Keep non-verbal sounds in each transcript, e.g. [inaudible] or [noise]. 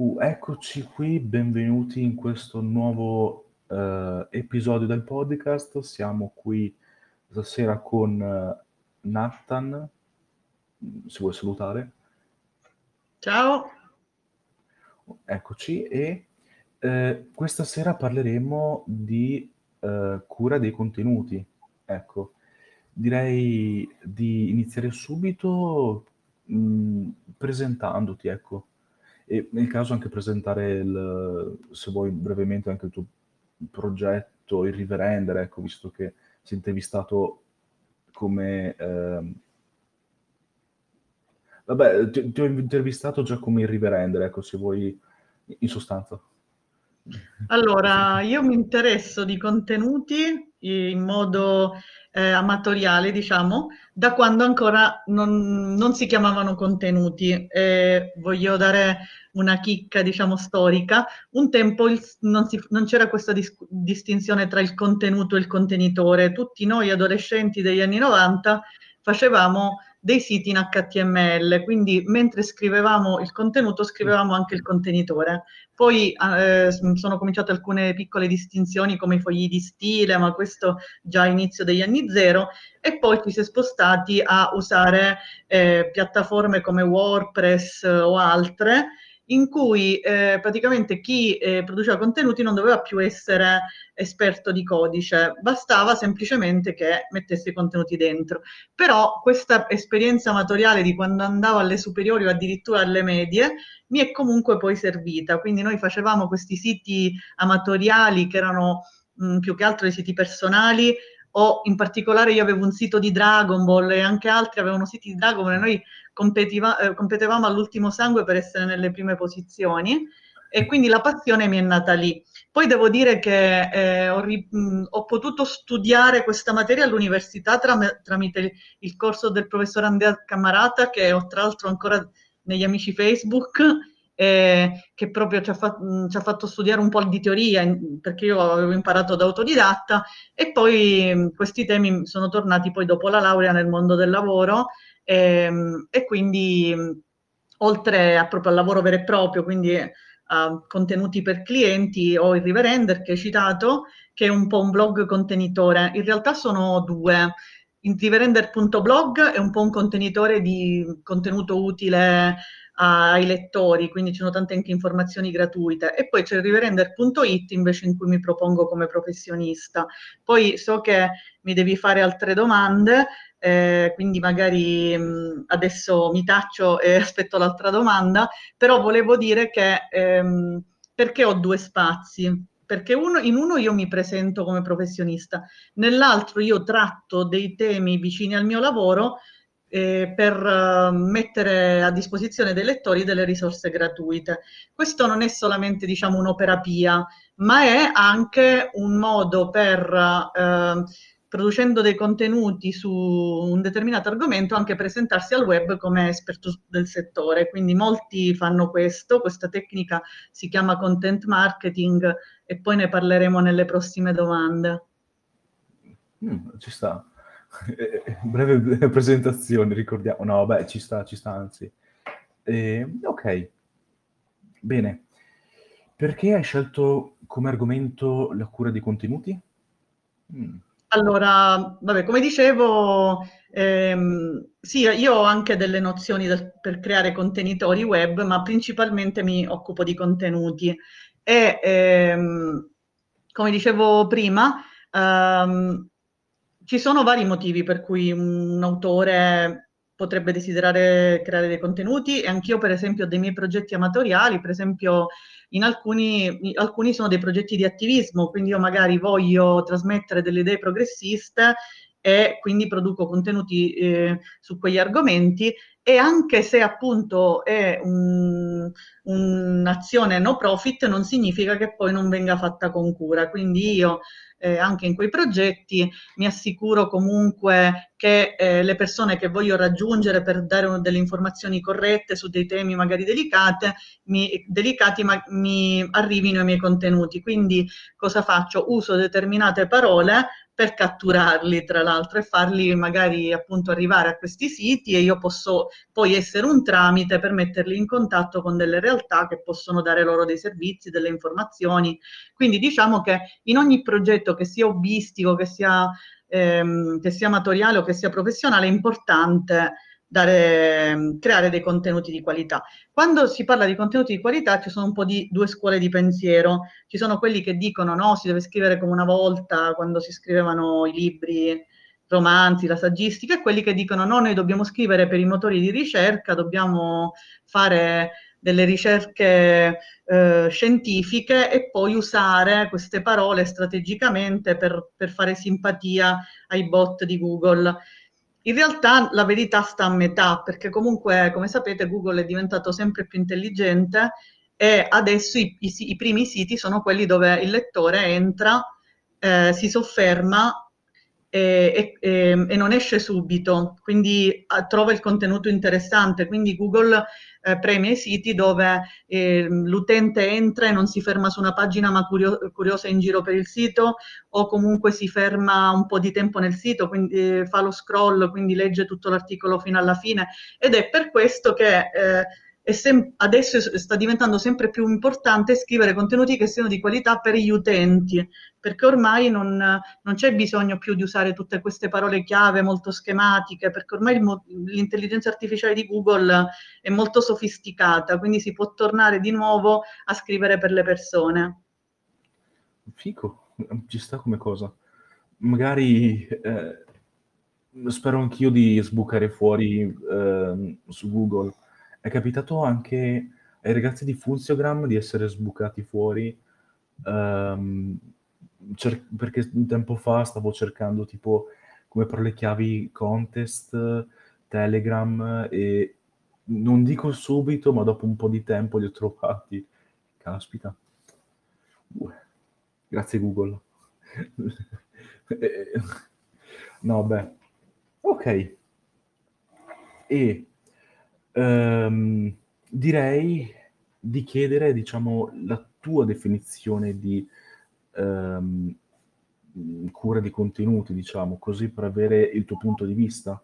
Uh, eccoci qui, benvenuti in questo nuovo uh, episodio del podcast. Siamo qui stasera con uh, Nathan, si vuole salutare. Ciao. Eccoci e eh, questa sera parleremo di cura dei contenuti. Ecco, direi di iniziare subito mh, presentandoti, ecco e nel caso anche presentare, il, se vuoi brevemente, anche il tuo progetto, il Riverender, ecco, visto che sei intervistato come... Eh, vabbè, ti, ti, ho intervistato già come il Riverender, ecco, se vuoi, in sostanza. Allora, io mi interesso di contenuti in modo eh, amatoriale, diciamo, da quando ancora non, non si chiamavano contenuti. Eh, voglio dare una chicca, diciamo, storica. Un tempo il, non, si, non, c'era questa dis- distinzione tra il contenuto e il contenitore. Tutti noi adolescenti degli anni 90 facevamo dei siti in HTML, quindi mentre scrivevamo il contenuto scrivevamo anche il contenitore. Poi eh, sono cominciate alcune piccole distinzioni come i fogli di stile, ma questo già inizio degli anni zero, e poi ci si è spostati a usare eh, piattaforme come WordPress o altre in cui eh, praticamente chi eh, produceva contenuti non doveva più essere esperto di codice, bastava semplicemente che mettesse i contenuti dentro. Però questa esperienza amatoriale di quando andavo alle superiori o addirittura alle medie mi è comunque poi servita, quindi noi facevamo questi siti amatoriali che erano mh, più che altro dei siti personali o in particolare io avevo un sito di Dragon Ball e anche altri avevano siti di Dragon Ball e noi competiva, eh, competevamo all'ultimo sangue per essere nelle prime posizioni e quindi la passione mi è nata lì. Poi devo dire che eh, ho, mh, ho, potuto studiare questa materia all'università tram- tramite il, corso del professor Andrea Camarata, che ho tra l'altro ancora negli amici Facebook, eh, che proprio ci ha, fa- ci ha, fatto studiare un po' di teoria, in- perché io avevo imparato da autodidatta, e poi mh, questi temi sono tornati poi dopo la laurea nel mondo del lavoro ehm, e quindi oltre a proprio al lavoro vero e proprio, quindi a contenuti per clienti, ho il Riverender che hai citato, che è un po' un blog contenitore. In realtà sono due. Il Riverender.blog è un po' un contenitore di contenuto utile ai lettori, quindi ci sono tante anche informazioni gratuite. E poi c'è il riverender.it invece in cui mi propongo come professionista. Poi so che mi devi fare altre domande, eh, quindi magari mh, adesso mi taccio e [laughs] aspetto l'altra domanda, però volevo dire che ehm, perché ho due spazi? Perché uno, in uno io mi presento come professionista, nell'altro io tratto dei temi vicini al mio lavoro eh, per uh, mettere a disposizione dei lettori delle risorse gratuite. Questo non è solamente diciamo, un'opera pia, ma è anche un modo per uh, producendo dei contenuti su un determinato argomento, anche presentarsi al web come esperto del settore. Quindi molti fanno questo, questa tecnica si chiama content marketing e poi ne parleremo nelle prossime domande. Mm, ci sta. [laughs] Breve [laughs] presentazione, ricordiamo. No, beh, ci sta, ci sta, anzi. Eh, ok, bene. Perché hai scelto come argomento la cura dei contenuti? Mm. Allora, vabbè, come dicevo, ehm, sì, io ho anche delle nozioni del, per creare contenitori web, ma principalmente mi occupo di contenuti. E, ehm, come dicevo prima, ehm, ci sono vari motivi per cui un autore potrebbe desiderare creare dei contenuti e anch'io, per esempio, ho dei miei progetti amatoriali, per esempio in alcuni, alcuni sono dei progetti di attivismo, quindi io magari voglio trasmettere delle idee progressiste e quindi produco contenuti eh, su quegli argomenti e anche se appunto è un, un'azione no profit non significa che poi non venga fatta con cura, quindi io eh, anche in quei progetti, mi assicuro comunque che eh, le persone che voglio raggiungere per dare delle informazioni corrette su dei temi magari delicate, mi, delicati ma mi arrivino ai miei contenuti. Quindi cosa faccio? Uso determinate parole per catturarli tra l'altro e farli magari appunto arrivare a questi siti e io posso poi essere un tramite per metterli in contatto con delle realtà che possono dare loro dei servizi, delle informazioni. Quindi diciamo che in ogni progetto che sia hobbistico, che sia, ehm, che sia amatoriale o che sia professionale è importante dare, creare dei contenuti di qualità. Quando si parla di contenuti di qualità ci sono un po' di due scuole di pensiero. Ci sono quelli che dicono no, si deve scrivere come una volta quando si scrivevano i libri romanzi, la saggistica, e quelli che dicono no, noi dobbiamo scrivere per i motori di ricerca, dobbiamo fare delle ricerche eh, scientifiche e poi usare queste parole strategicamente per, per fare simpatia ai bot di Google. In realtà la verità sta a metà, perché comunque, come sapete, Google è diventato sempre più intelligente e adesso i, i, i primi siti sono quelli dove il lettore entra, eh, si sofferma e, e, e, non esce subito, quindi a, trova il contenuto interessante, quindi Google eh, premia i siti dove eh, l'utente entra e non si ferma su una pagina ma curio curiosa in giro per il sito o comunque si ferma un po' di tempo nel sito, quindi eh, fa lo scroll, quindi legge tutto l'articolo fino alla fine. Ed è per questo che eh, adesso sta diventando sempre più importante scrivere contenuti che siano di qualità per gli utenti, perché ormai non, non c'è bisogno più di usare tutte queste parole chiave molto schematiche, perché ormai l'intelligenza artificiale di Google è molto sofisticata, quindi si può tornare di nuovo a scrivere per le persone. Fico, ci sta come cosa. Magari eh, spero anch'io di sbucare fuori eh, su Google è capitato anche ai ragazzi di Funziogram di essere sbucati fuori um, cer- perché un tempo fa stavo cercando tipo come per le chiavi contest, Telegram e non dico subito, ma dopo un po' di tempo li ho trovati. Caspita. Uh, grazie Google. [laughs] no, beh. Ok. E Ehm, direi di chiedere, diciamo, la tua definizione di ehm, cura di contenuti, diciamo, così per avere il tuo punto di vista.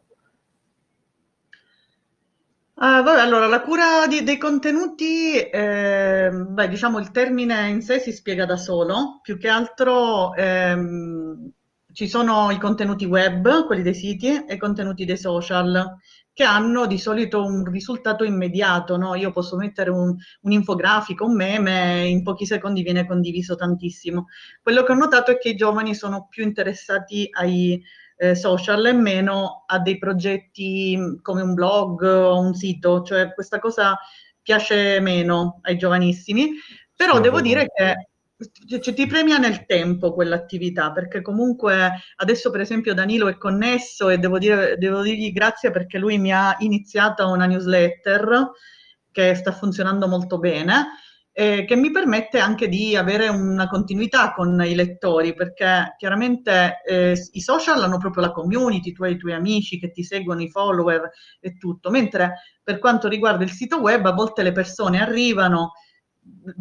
Uh, vabbè, allora, la cura di, dei contenuti, eh, beh, diciamo il termine in sé si spiega da solo, più che altro ehm, ci sono i contenuti web, quelli dei siti, e i contenuti dei social che hanno di solito un risultato immediato, no? Io posso mettere un, un'infografica, un meme, in pochi secondi viene condiviso tantissimo. Quello che ho notato è che i giovani sono più interessati ai eh, social e meno a dei progetti come un blog o un sito, cioè questa cosa piace meno ai giovanissimi, però sì, devo dire che cioè, ti premia nel tempo quell'attività, perché comunque adesso per esempio Danilo è connesso e devo, dire, devo dirgli grazie perché lui mi ha iniziato una newsletter che sta funzionando molto bene, eh, che mi permette anche di avere una continuità con i lettori, perché chiaramente eh, i social hanno proprio la community, tu hai i tuoi amici che ti seguono, i follower e tutto, mentre per quanto riguarda il sito web a volte le persone arrivano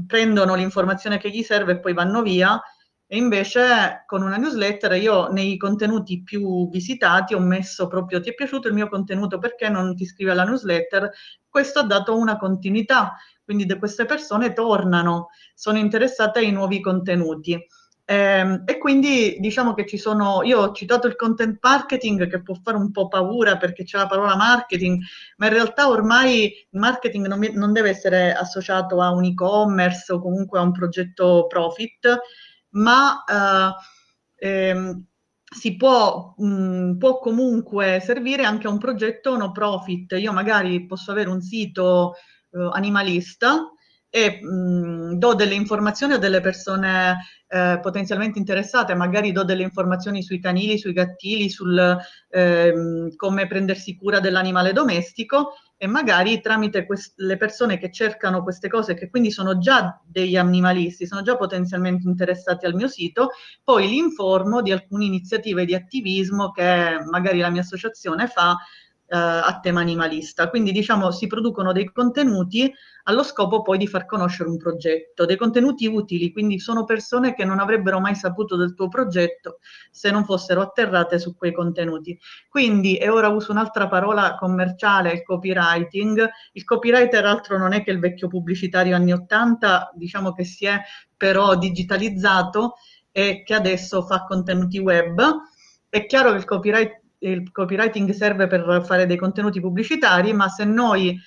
prendono l'informazione che gli serve e poi vanno via. E invece con una newsletter io nei contenuti più visitati ho messo proprio ti è piaciuto il mio contenuto perché non ti iscrivi alla newsletter? Questo ha dato una continuità, quindi queste persone tornano, sono interessate ai nuovi contenuti. Eh, e quindi diciamo che ci sono, io ho citato il content marketing che può fare un po' paura perché c'è la parola marketing, ma in realtà ormai il marketing non, non deve essere associato a un e-commerce o comunque a un progetto profit, ma eh, ehm, si può, mh, può, comunque servire anche a un progetto no profit. Io magari posso avere un sito eh, animalista e mh, do delle informazioni a delle persone eh, potenzialmente interessate, magari do delle informazioni sui canili, sui gattili, sul eh, come prendersi cura dell'animale domestico e magari tramite le persone che cercano queste cose, che quindi sono già degli animalisti, sono già potenzialmente interessati al mio sito, poi li informo di alcune iniziative di attivismo che magari la mia associazione fa eh, a tema animalista. Quindi diciamo si producono dei contenuti allo scopo poi di far conoscere un progetto, dei contenuti utili, quindi sono persone che non avrebbero mai saputo del tuo progetto se non fossero atterrate su quei contenuti. Quindi, e ora uso un'altra parola commerciale, il copywriting. Il copywriter altro non è che il vecchio pubblicitario anni 80, diciamo che si è però digitalizzato e che adesso fa contenuti web. È chiaro che il copyright il copywriting serve per fare dei contenuti pubblicitari, ma se noi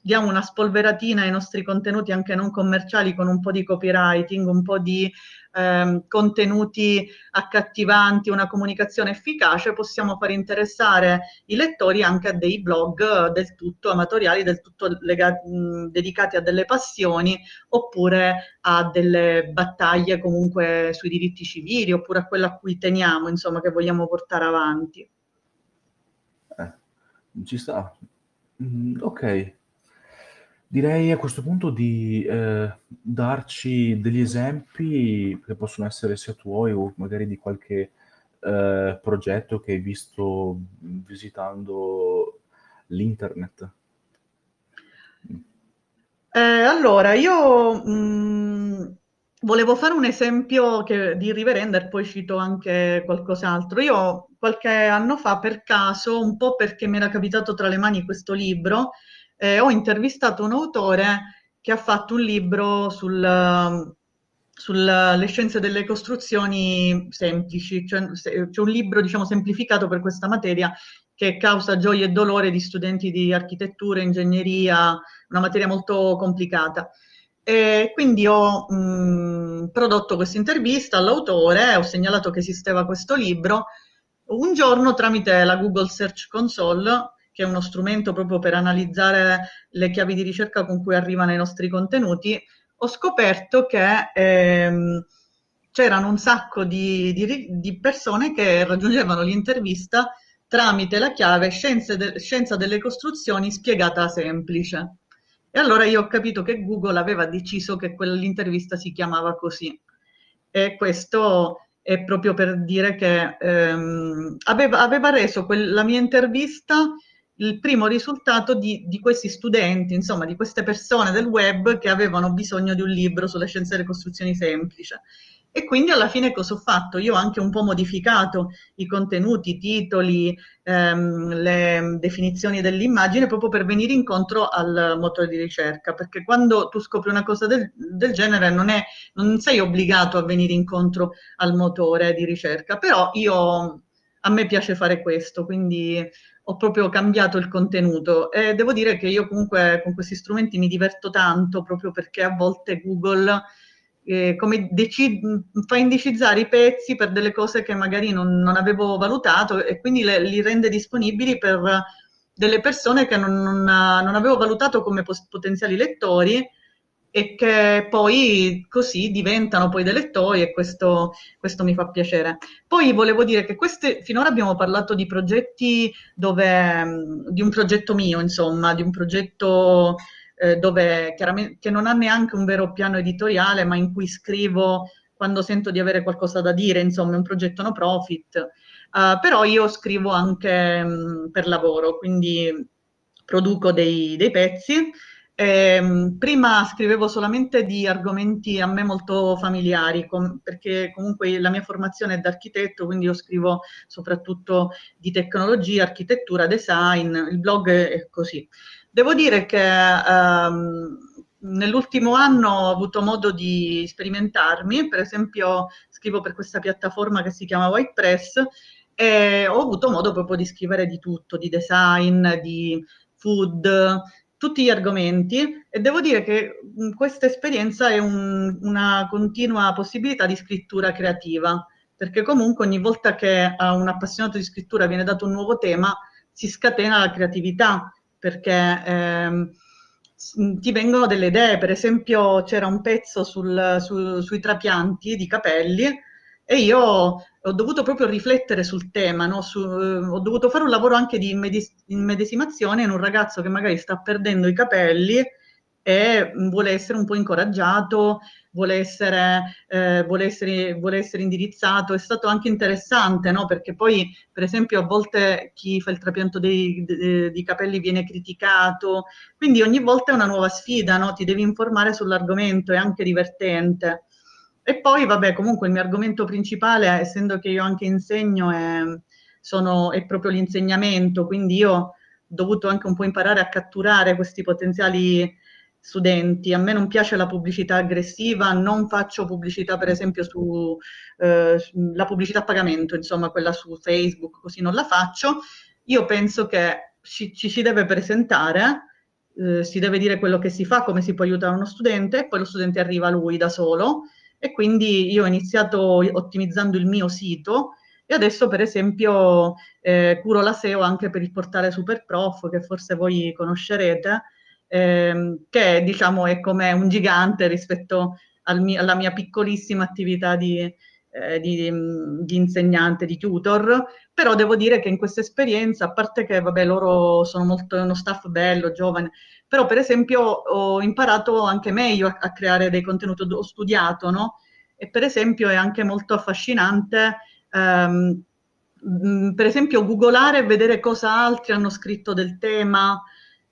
diamo una spolveratina ai nostri contenuti anche non commerciali con un po' di copywriting, un po' di ehm, contenuti accattivanti, una comunicazione efficace, possiamo far interessare i lettori anche a dei blog del tutto amatoriali, del tutto legati, mh, dedicati a delle passioni oppure a delle battaglie comunque sui diritti civili oppure a quello a cui teniamo, insomma, che vogliamo portare avanti. Eh, ci sta, Mhmm, ok. Direi a questo punto di, ehm, darci degli esempi che possono essere sia tuoi o magari di qualche, ehm, progetto che hai visto, visitando l'internet. Eh, allora io, mhmm, volevo fare un esempio che di Riverender, poi cito anche qualcos'altro. Io qualche anno fa, per caso, un po' perché mi era capitato tra le mani questo libro, eh, ho intervistato un autore che ha fatto un libro sul, sulle scienze delle costruzioni semplici, cioè c'è un libro diciamo semplificato per questa materia che causa gioia e dolore di studenti di architettura, ingegneria, una materia molto complicata. E quindi ho mh, prodotto questa intervista all'autore, ho segnalato che esisteva questo libro. Un giorno tramite la Google Search Console, che è uno strumento proprio per analizzare le chiavi di ricerca con cui arrivano i nostri contenuti, ho scoperto che ehm, c'erano un sacco di, di, di, persone che raggiungevano l'intervista tramite la chiave de, scienza delle costruzioni spiegata semplice. E allora io ho capito che Google aveva deciso che quell'intervista si chiamava così. E questo è proprio per dire che ehm, aveva, aveva, reso quel, la mia intervista il primo risultato di, di, questi studenti, insomma, di queste persone del web che avevano bisogno di un libro sulle scienze delle costruzioni semplice. E quindi alla fine cosa ho fatto? Io ho anche un po' modificato i contenuti, i titoli, ehm, le definizioni dell'immagine proprio per venire incontro al motore di ricerca, perché quando tu scopri una cosa del, del genere non, è, non sei obbligato a venire incontro al motore di ricerca, però io, a me piace fare questo, quindi ho proprio cambiato il contenuto e devo dire che io comunque con questi strumenti mi diverto tanto proprio perché a volte Google eh, come deci- fa indicizzare i pezzi per delle cose che magari non, non avevo valutato e quindi le, li rende disponibili per delle persone che non, non, non avevo valutato come pos- potenziali lettori e che poi così diventano poi dei lettori e questo, questo, mi fa piacere. Poi volevo dire che queste, finora abbiamo parlato di progetti dove, di un progetto mio, insomma, di un progetto eh, dove chiaramente che non ha neanche un vero piano editoriale, ma in cui scrivo quando sento di avere qualcosa da dire, insomma, è un progetto no profit. Uh, però io scrivo anche mh, mm, per lavoro, quindi produco dei, dei pezzi. E, mh, mm, prima scrivevo solamente di argomenti a me molto familiari, com- perché comunque la mia formazione è da architetto, quindi io scrivo soprattutto di tecnologia, architettura, design, il blog è così. Devo dire che ehm, nell'ultimo anno ho avuto modo di sperimentarmi, per esempio scrivo per questa piattaforma che si chiama WhitePress e ho avuto modo proprio di scrivere di tutto, di design, di food, tutti gli argomenti. E devo dire che questa esperienza è un, una continua possibilità di scrittura creativa, perché comunque ogni volta che a un appassionato di scrittura viene dato un nuovo tema si scatena la creatività perché ehm, ti vengono delle idee, per esempio c'era un pezzo sul, su, sui trapianti di capelli e io ho dovuto proprio riflettere sul tema, no? Su, eh, ho dovuto fare un lavoro anche di immedesimazione in un ragazzo che magari sta perdendo i capelli e vuole essere un po' incoraggiato, vuole essere, eh, vuole essere, vuole essere indirizzato. È stato anche interessante, no? perché poi, per esempio, a volte chi fa il trapianto dei, dei, dei capelli viene criticato, quindi ogni volta è una nuova sfida, no? ti devi informare sull'argomento, è anche divertente. E poi, vabbè, comunque il mio argomento principale, essendo che io anche insegno, è, sono, è proprio l'insegnamento, quindi io ho dovuto anche un po' imparare a catturare questi potenziali studenti. A me non piace la pubblicità aggressiva, non faccio pubblicità per esempio su eh, la pubblicità a pagamento, insomma quella su Facebook, così non la faccio. Io penso che ci, ci si deve presentare, eh, si deve dire quello che si fa, come si può aiutare uno studente e poi lo studente arriva lui da solo e quindi io ho iniziato ottimizzando il mio sito e adesso per esempio eh, curo la SEO anche per il portale Superprof che forse voi conoscerete ehm, che diciamo è come un gigante rispetto al mio, alla mia piccolissima attività di, eh, di, di, insegnante, di tutor, però devo dire che in questa esperienza, a parte che vabbè, loro sono molto uno staff bello, giovane, però per esempio ho imparato anche meglio a, a creare dei contenuti, ho studiato, no? E per esempio è anche molto affascinante ehm, per esempio googolare e vedere cosa altri hanno scritto del tema.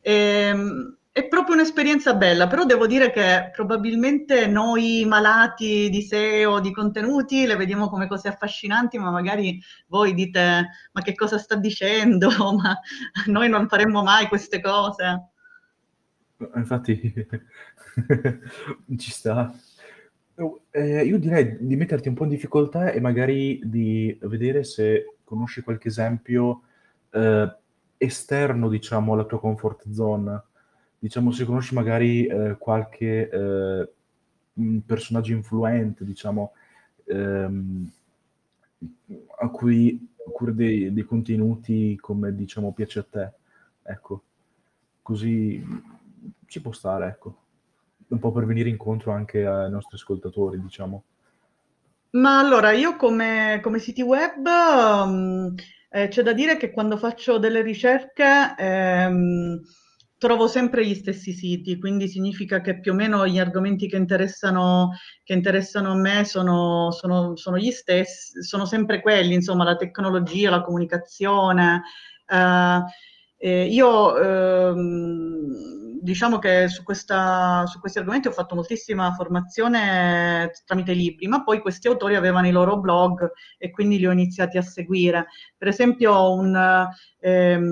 E, ehm, è proprio un'esperienza bella, però devo dire che probabilmente noi malati di SEO, di contenuti, le vediamo come cose affascinanti, ma magari voi dite ma che cosa sta dicendo? [laughs] Ma noi non faremmo mai queste cose. Infatti [laughs] ci sta. Eh, io direi di metterti un po' in difficoltà e magari di vedere se conosci qualche esempio eh, esterno, diciamo, alla tua comfort zone diciamo, se conosci magari eh, qualche eh, personaggio influente, diciamo, ehm, a cui curi dei, dei, contenuti come, diciamo, piace a te, ecco, così ci può stare, ecco, un po' per venire incontro anche ai nostri ascoltatori, diciamo. Ma allora, io come, come siti web... Um, eh, c'è da dire che quando faccio delle ricerche ehm, trovo sempre gli stessi siti, quindi significa che più o meno gli argomenti che interessano, che interessano a me sono, sono, sono, gli stessi, sono sempre quelli, insomma, la tecnologia, la comunicazione. Eh, eh, io ehm, diciamo che su, questa, su, questi argomenti ho fatto moltissima formazione tramite libri, ma poi questi autori avevano i loro blog e quindi li ho iniziati a seguire. Per esempio un, ehm,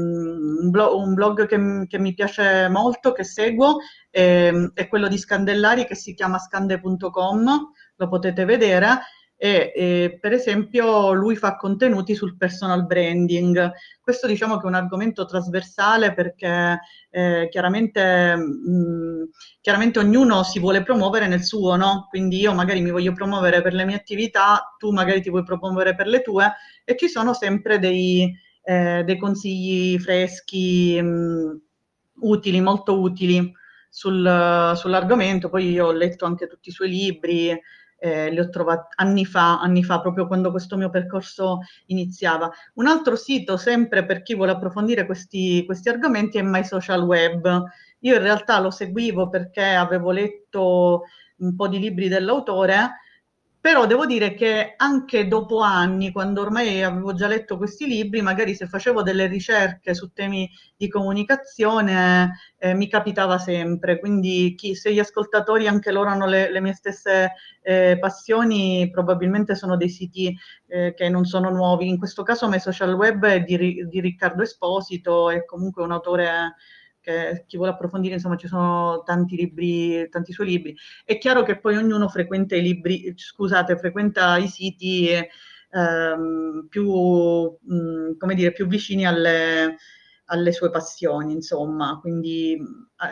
un, blog, un blog che, che, mi piace molto, che seguo, ehm, è quello di Scandellari che si chiama scande.com, lo potete vedere e, e, per esempio lui fa contenuti sul personal branding. Questo diciamo che è un argomento trasversale perché eh, chiaramente, mh, chiaramente, ognuno si vuole promuovere nel suo, no? Quindi io magari mi voglio promuovere per le mie attività, tu magari ti vuoi promuovere per le tue e ci sono sempre dei, eh, dei consigli freschi, mh, utili, molto utili sul, sull'argomento. Poi io ho letto anche tutti i suoi libri eh, li ho trovati anni fa, anni fa, proprio quando questo mio percorso iniziava. Un altro sito, sempre per chi vuole approfondire questi, questi argomenti, è My Social Web. Io in realtà lo seguivo perché avevo letto un po' di libri dell'autore però devo dire che anche dopo anni, quando ormai avevo già letto questi libri, magari se facevo delle ricerche su temi di comunicazione eh, mi capitava sempre. Quindi chi, se gli ascoltatori anche loro hanno le, le mie stesse eh, passioni, probabilmente sono dei siti eh, che non sono nuovi. In questo caso My Social Web è di, di Riccardo Esposito, è comunque un autore che chi vuole approfondire, insomma, ci sono tanti libri, tanti suoi libri. È chiaro che poi ognuno frequenta i libri, scusate, frequenta i siti ehm, più, mh, mm, come dire, più vicini alle, alle sue passioni, insomma. Quindi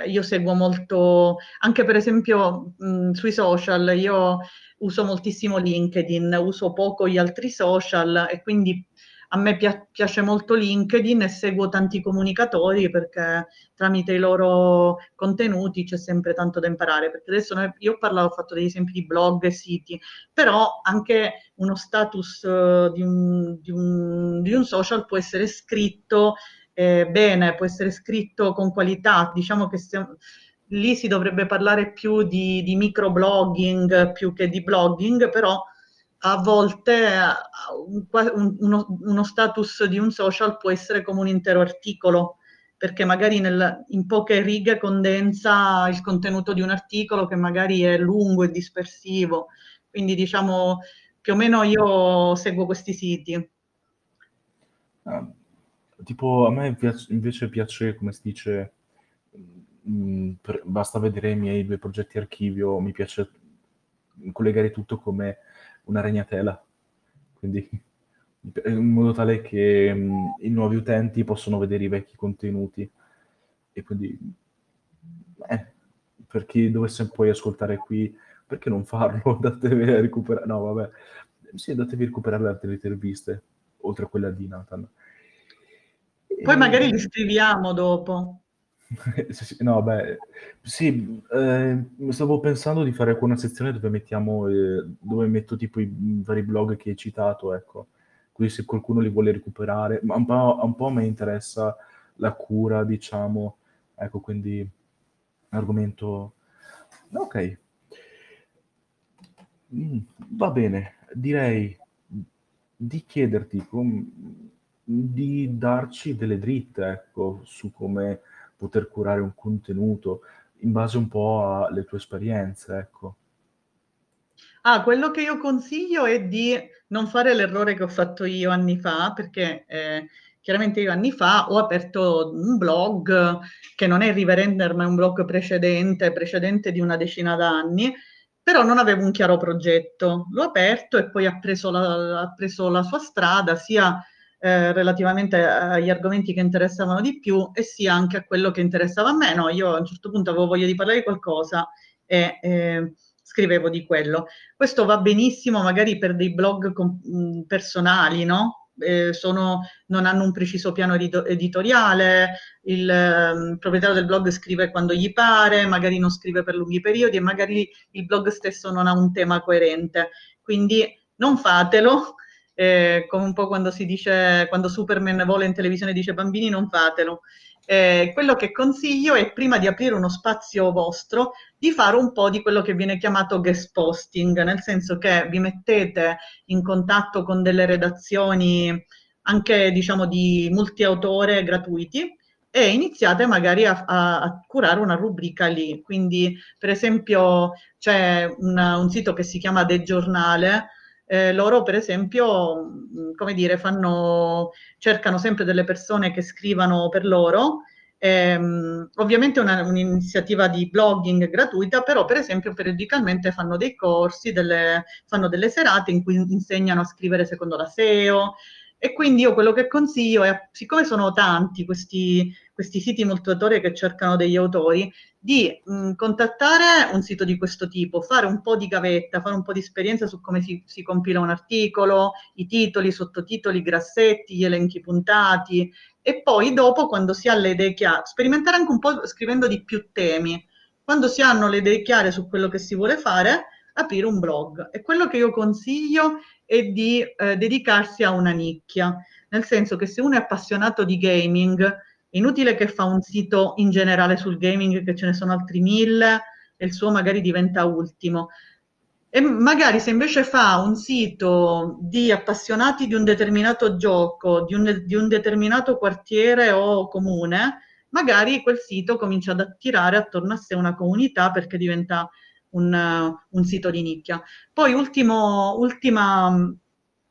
eh, io seguo molto, anche per esempio mh, mm, sui social, io uso moltissimo LinkedIn, uso poco gli altri social e quindi a me pia- piace molto LinkedIn e seguo tanti comunicatori perché tramite i loro contenuti c'è sempre tanto da imparare. Perché adesso noi, io ho parlato, ho fatto degli esempi di blog e siti, però anche uno status uh, di, un, di, un, di un social può essere scritto eh, bene, può essere scritto con qualità, diciamo che stiamo, lì si dovrebbe parlare più di, di microblogging più che di blogging, però a volte uno, uno, status di un social può essere come un intero articolo, perché magari nel, in poche righe condensa il contenuto di un articolo che magari è lungo e dispersivo. Quindi diciamo più o meno io seguo questi siti. Ah, tipo a me piace, invece piace, come si dice, mh, mm, per, basta vedere i miei due progetti archivio, mi piace collegare tutto come una ragnatela, quindi [laughs] in modo tale che mh, mm, i nuovi utenti possono vedere i vecchi contenuti e quindi eh, per chi dovesse poi ascoltare qui, perché non farlo? [laughs] Datevi a recuperare, no vabbè, sì, datevi a recuperare le altre interviste, oltre a quella di Nathan. Poi magari li scriviamo dopo. [laughs] no, beh, sì, eh, stavo pensando di fare una sezione dove mettiamo, eh, dove metto tipo i vari blog che hai citato, ecco. Quindi se qualcuno li vuole recuperare, ma un po', un po' mi interessa la cura, diciamo, ecco, quindi argomento... Ok. Mm, va bene, direi di chiederti com- di darci delle dritte, ecco, su come poter curare un contenuto in base un po' alle tue esperienze, ecco. Ah, quello che io consiglio è di non fare l'errore che ho fatto io anni fa, perché eh, chiaramente io anni fa ho aperto un blog che non è Riverender, ma è un blog precedente, precedente di una decina d'anni, però non avevo un chiaro progetto. L'ho aperto e poi ha preso la, ha preso la sua strada, sia eh, relativamente agli argomenti che interessavano di più e sia anche a quello che interessava a me. No, io a un certo punto avevo voglia di parlare di qualcosa e eh, scrivevo di quello. Questo va benissimo magari per dei blog com- mm, personali, no? Eh, sono, non hanno un preciso piano editoriale, il eh, proprietario del blog scrive quando gli pare, magari non scrive per lunghi periodi e magari il blog stesso non ha un tema coerente. Quindi non fatelo, eh, come un po' quando si dice, quando Superman vola in televisione e dice bambini non fatelo. Eh, quello che consiglio è prima di aprire uno spazio vostro di fare un po' di quello che viene chiamato guest posting, nel senso che vi mettete in contatto con delle redazioni anche diciamo di multiautore gratuiti e iniziate magari a, a, a, curare una rubrica lì. Quindi, per esempio, c'è una, un sito che si chiama The Giornale eh, loro per esempio, mm, come dire, fanno, cercano sempre delle persone che scrivano per loro. Ehm, ovviamente è un'iniziativa di blogging gratuita, però per esempio periodicamente fanno dei corsi, delle, fanno delle serate in cui insegnano a scrivere secondo la SEO, e quindi io quello che consiglio è, siccome sono tanti questi, questi siti moltiautori che cercano degli autori, di mh, contattare un sito di questo tipo, fare un po' di gavetta, fare un po' di esperienza su come si, si compila un articolo, i titoli, i sottotitoli, i grassetti, gli elenchi puntati e poi dopo quando si ha le idee chiare, sperimentare anche un po' scrivendo di più temi. Quando si hanno le idee chiare su quello che si vuole fare, aprire un blog. E quello che io consiglio è di eh, dedicarsi a una nicchia, nel senso che se uno è appassionato di gaming, inutile che fa un sito in generale sul gaming, che ce ne sono altri mille, e il suo magari diventa ultimo. E magari se invece fa un sito di appassionati di un determinato gioco, di un, di un determinato quartiere o comune, magari quel sito comincia ad attirare attorno a sé una comunità perché diventa un, un sito di nicchia. Poi ultimo, ultima,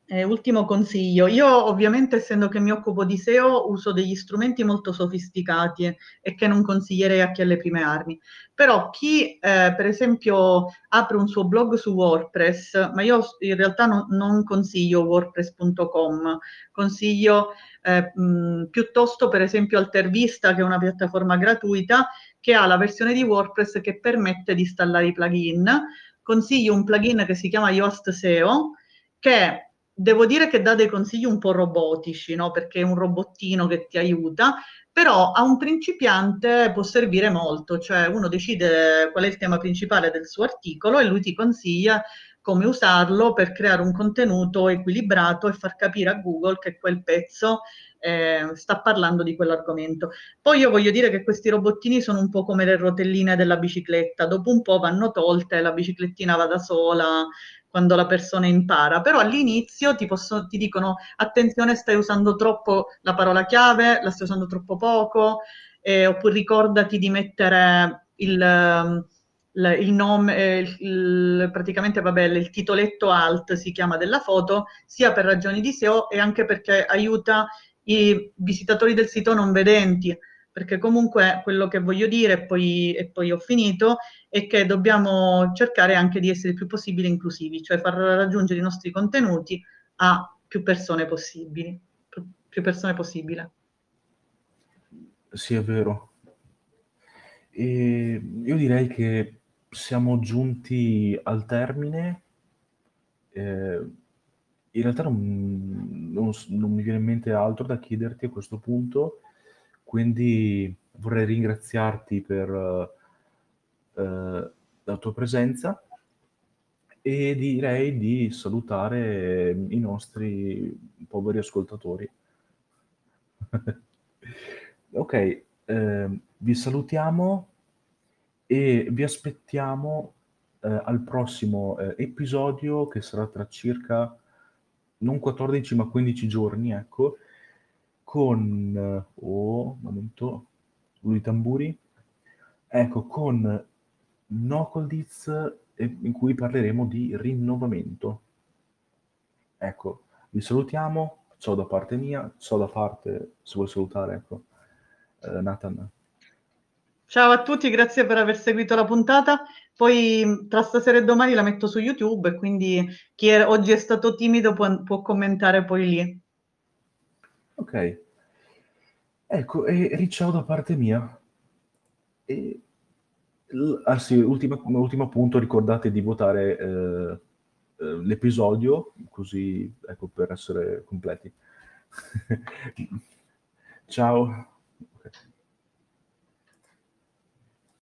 eh, ultimo consiglio, io ovviamente essendo che mi occupo di SEO uso degli strumenti molto sofisticati e che non consiglierei a chi ha le prime armi, però chi eh, per esempio apre un suo blog su WordPress, ma io in realtà non, non consiglio wordpress.com, consiglio eh, mh, piuttosto per esempio Altervista che è una piattaforma gratuita che ha la versione di WordPress che permette di installare i plugin. Consiglio un plugin che si chiama Yoast SEO, che devo dire che dà dei consigli un po' robotici, no? perché è un robottino che ti aiuta, però a un principiante può servire molto, cioè uno decide qual è il tema principale del suo articolo e lui ti consiglia come usarlo per creare un contenuto equilibrato e far capire a Google che quel pezzo eh, sta parlando di quell'argomento. Poi io voglio dire che questi robottini sono un po' come le rotelline della bicicletta, dopo un po' vanno tolte, la biciclettina va da sola quando la persona impara, però all'inizio ti, posso, ti dicono attenzione stai usando troppo la parola chiave, la stai usando troppo poco, eh, oppure ricordati di mettere il il nome, eh, il, praticamente vabbè, il titoletto alt si chiama della foto, sia per ragioni di SEO e anche perché aiuta i visitatori del sito non vedenti, perché comunque quello che voglio dire, e poi, e poi ho finito, è che dobbiamo cercare anche di essere il più possibile inclusivi, cioè far raggiungere i nostri contenuti a più persone possibili, più persone possibile. Sì, è vero. E io direi che siamo giunti al termine. Eh, in realtà non, non, non, mi viene in mente altro da chiederti a questo punto, quindi vorrei ringraziarti per eh, la tua presenza e direi di salutare i nostri poveri ascoltatori. [laughs] ok, eh, vi salutiamo e vi aspettiamo eh, al prossimo eh, episodio che sarà tra circa non 14 ma 15 giorni, ecco, con eh, oh, momento, lui tamburi, ecco, con Nocoldiz in cui parleremo di rinnovamento. Ecco, vi salutiamo, ciao da parte mia, ciao da parte, se vuoi salutare, ecco, eh, Nathan. Ciao a tutti, grazie per aver seguito la puntata. Poi tra stasera e domani la metto su YouTube e quindi chi è, oggi è stato timido può, può, commentare poi lì. Ok. Ecco, e riciao da parte mia. E, ah sì, ultima, ultimo punto, ricordate di votare eh, eh, l'episodio, così, ecco, per essere completi. [laughs] Ciao.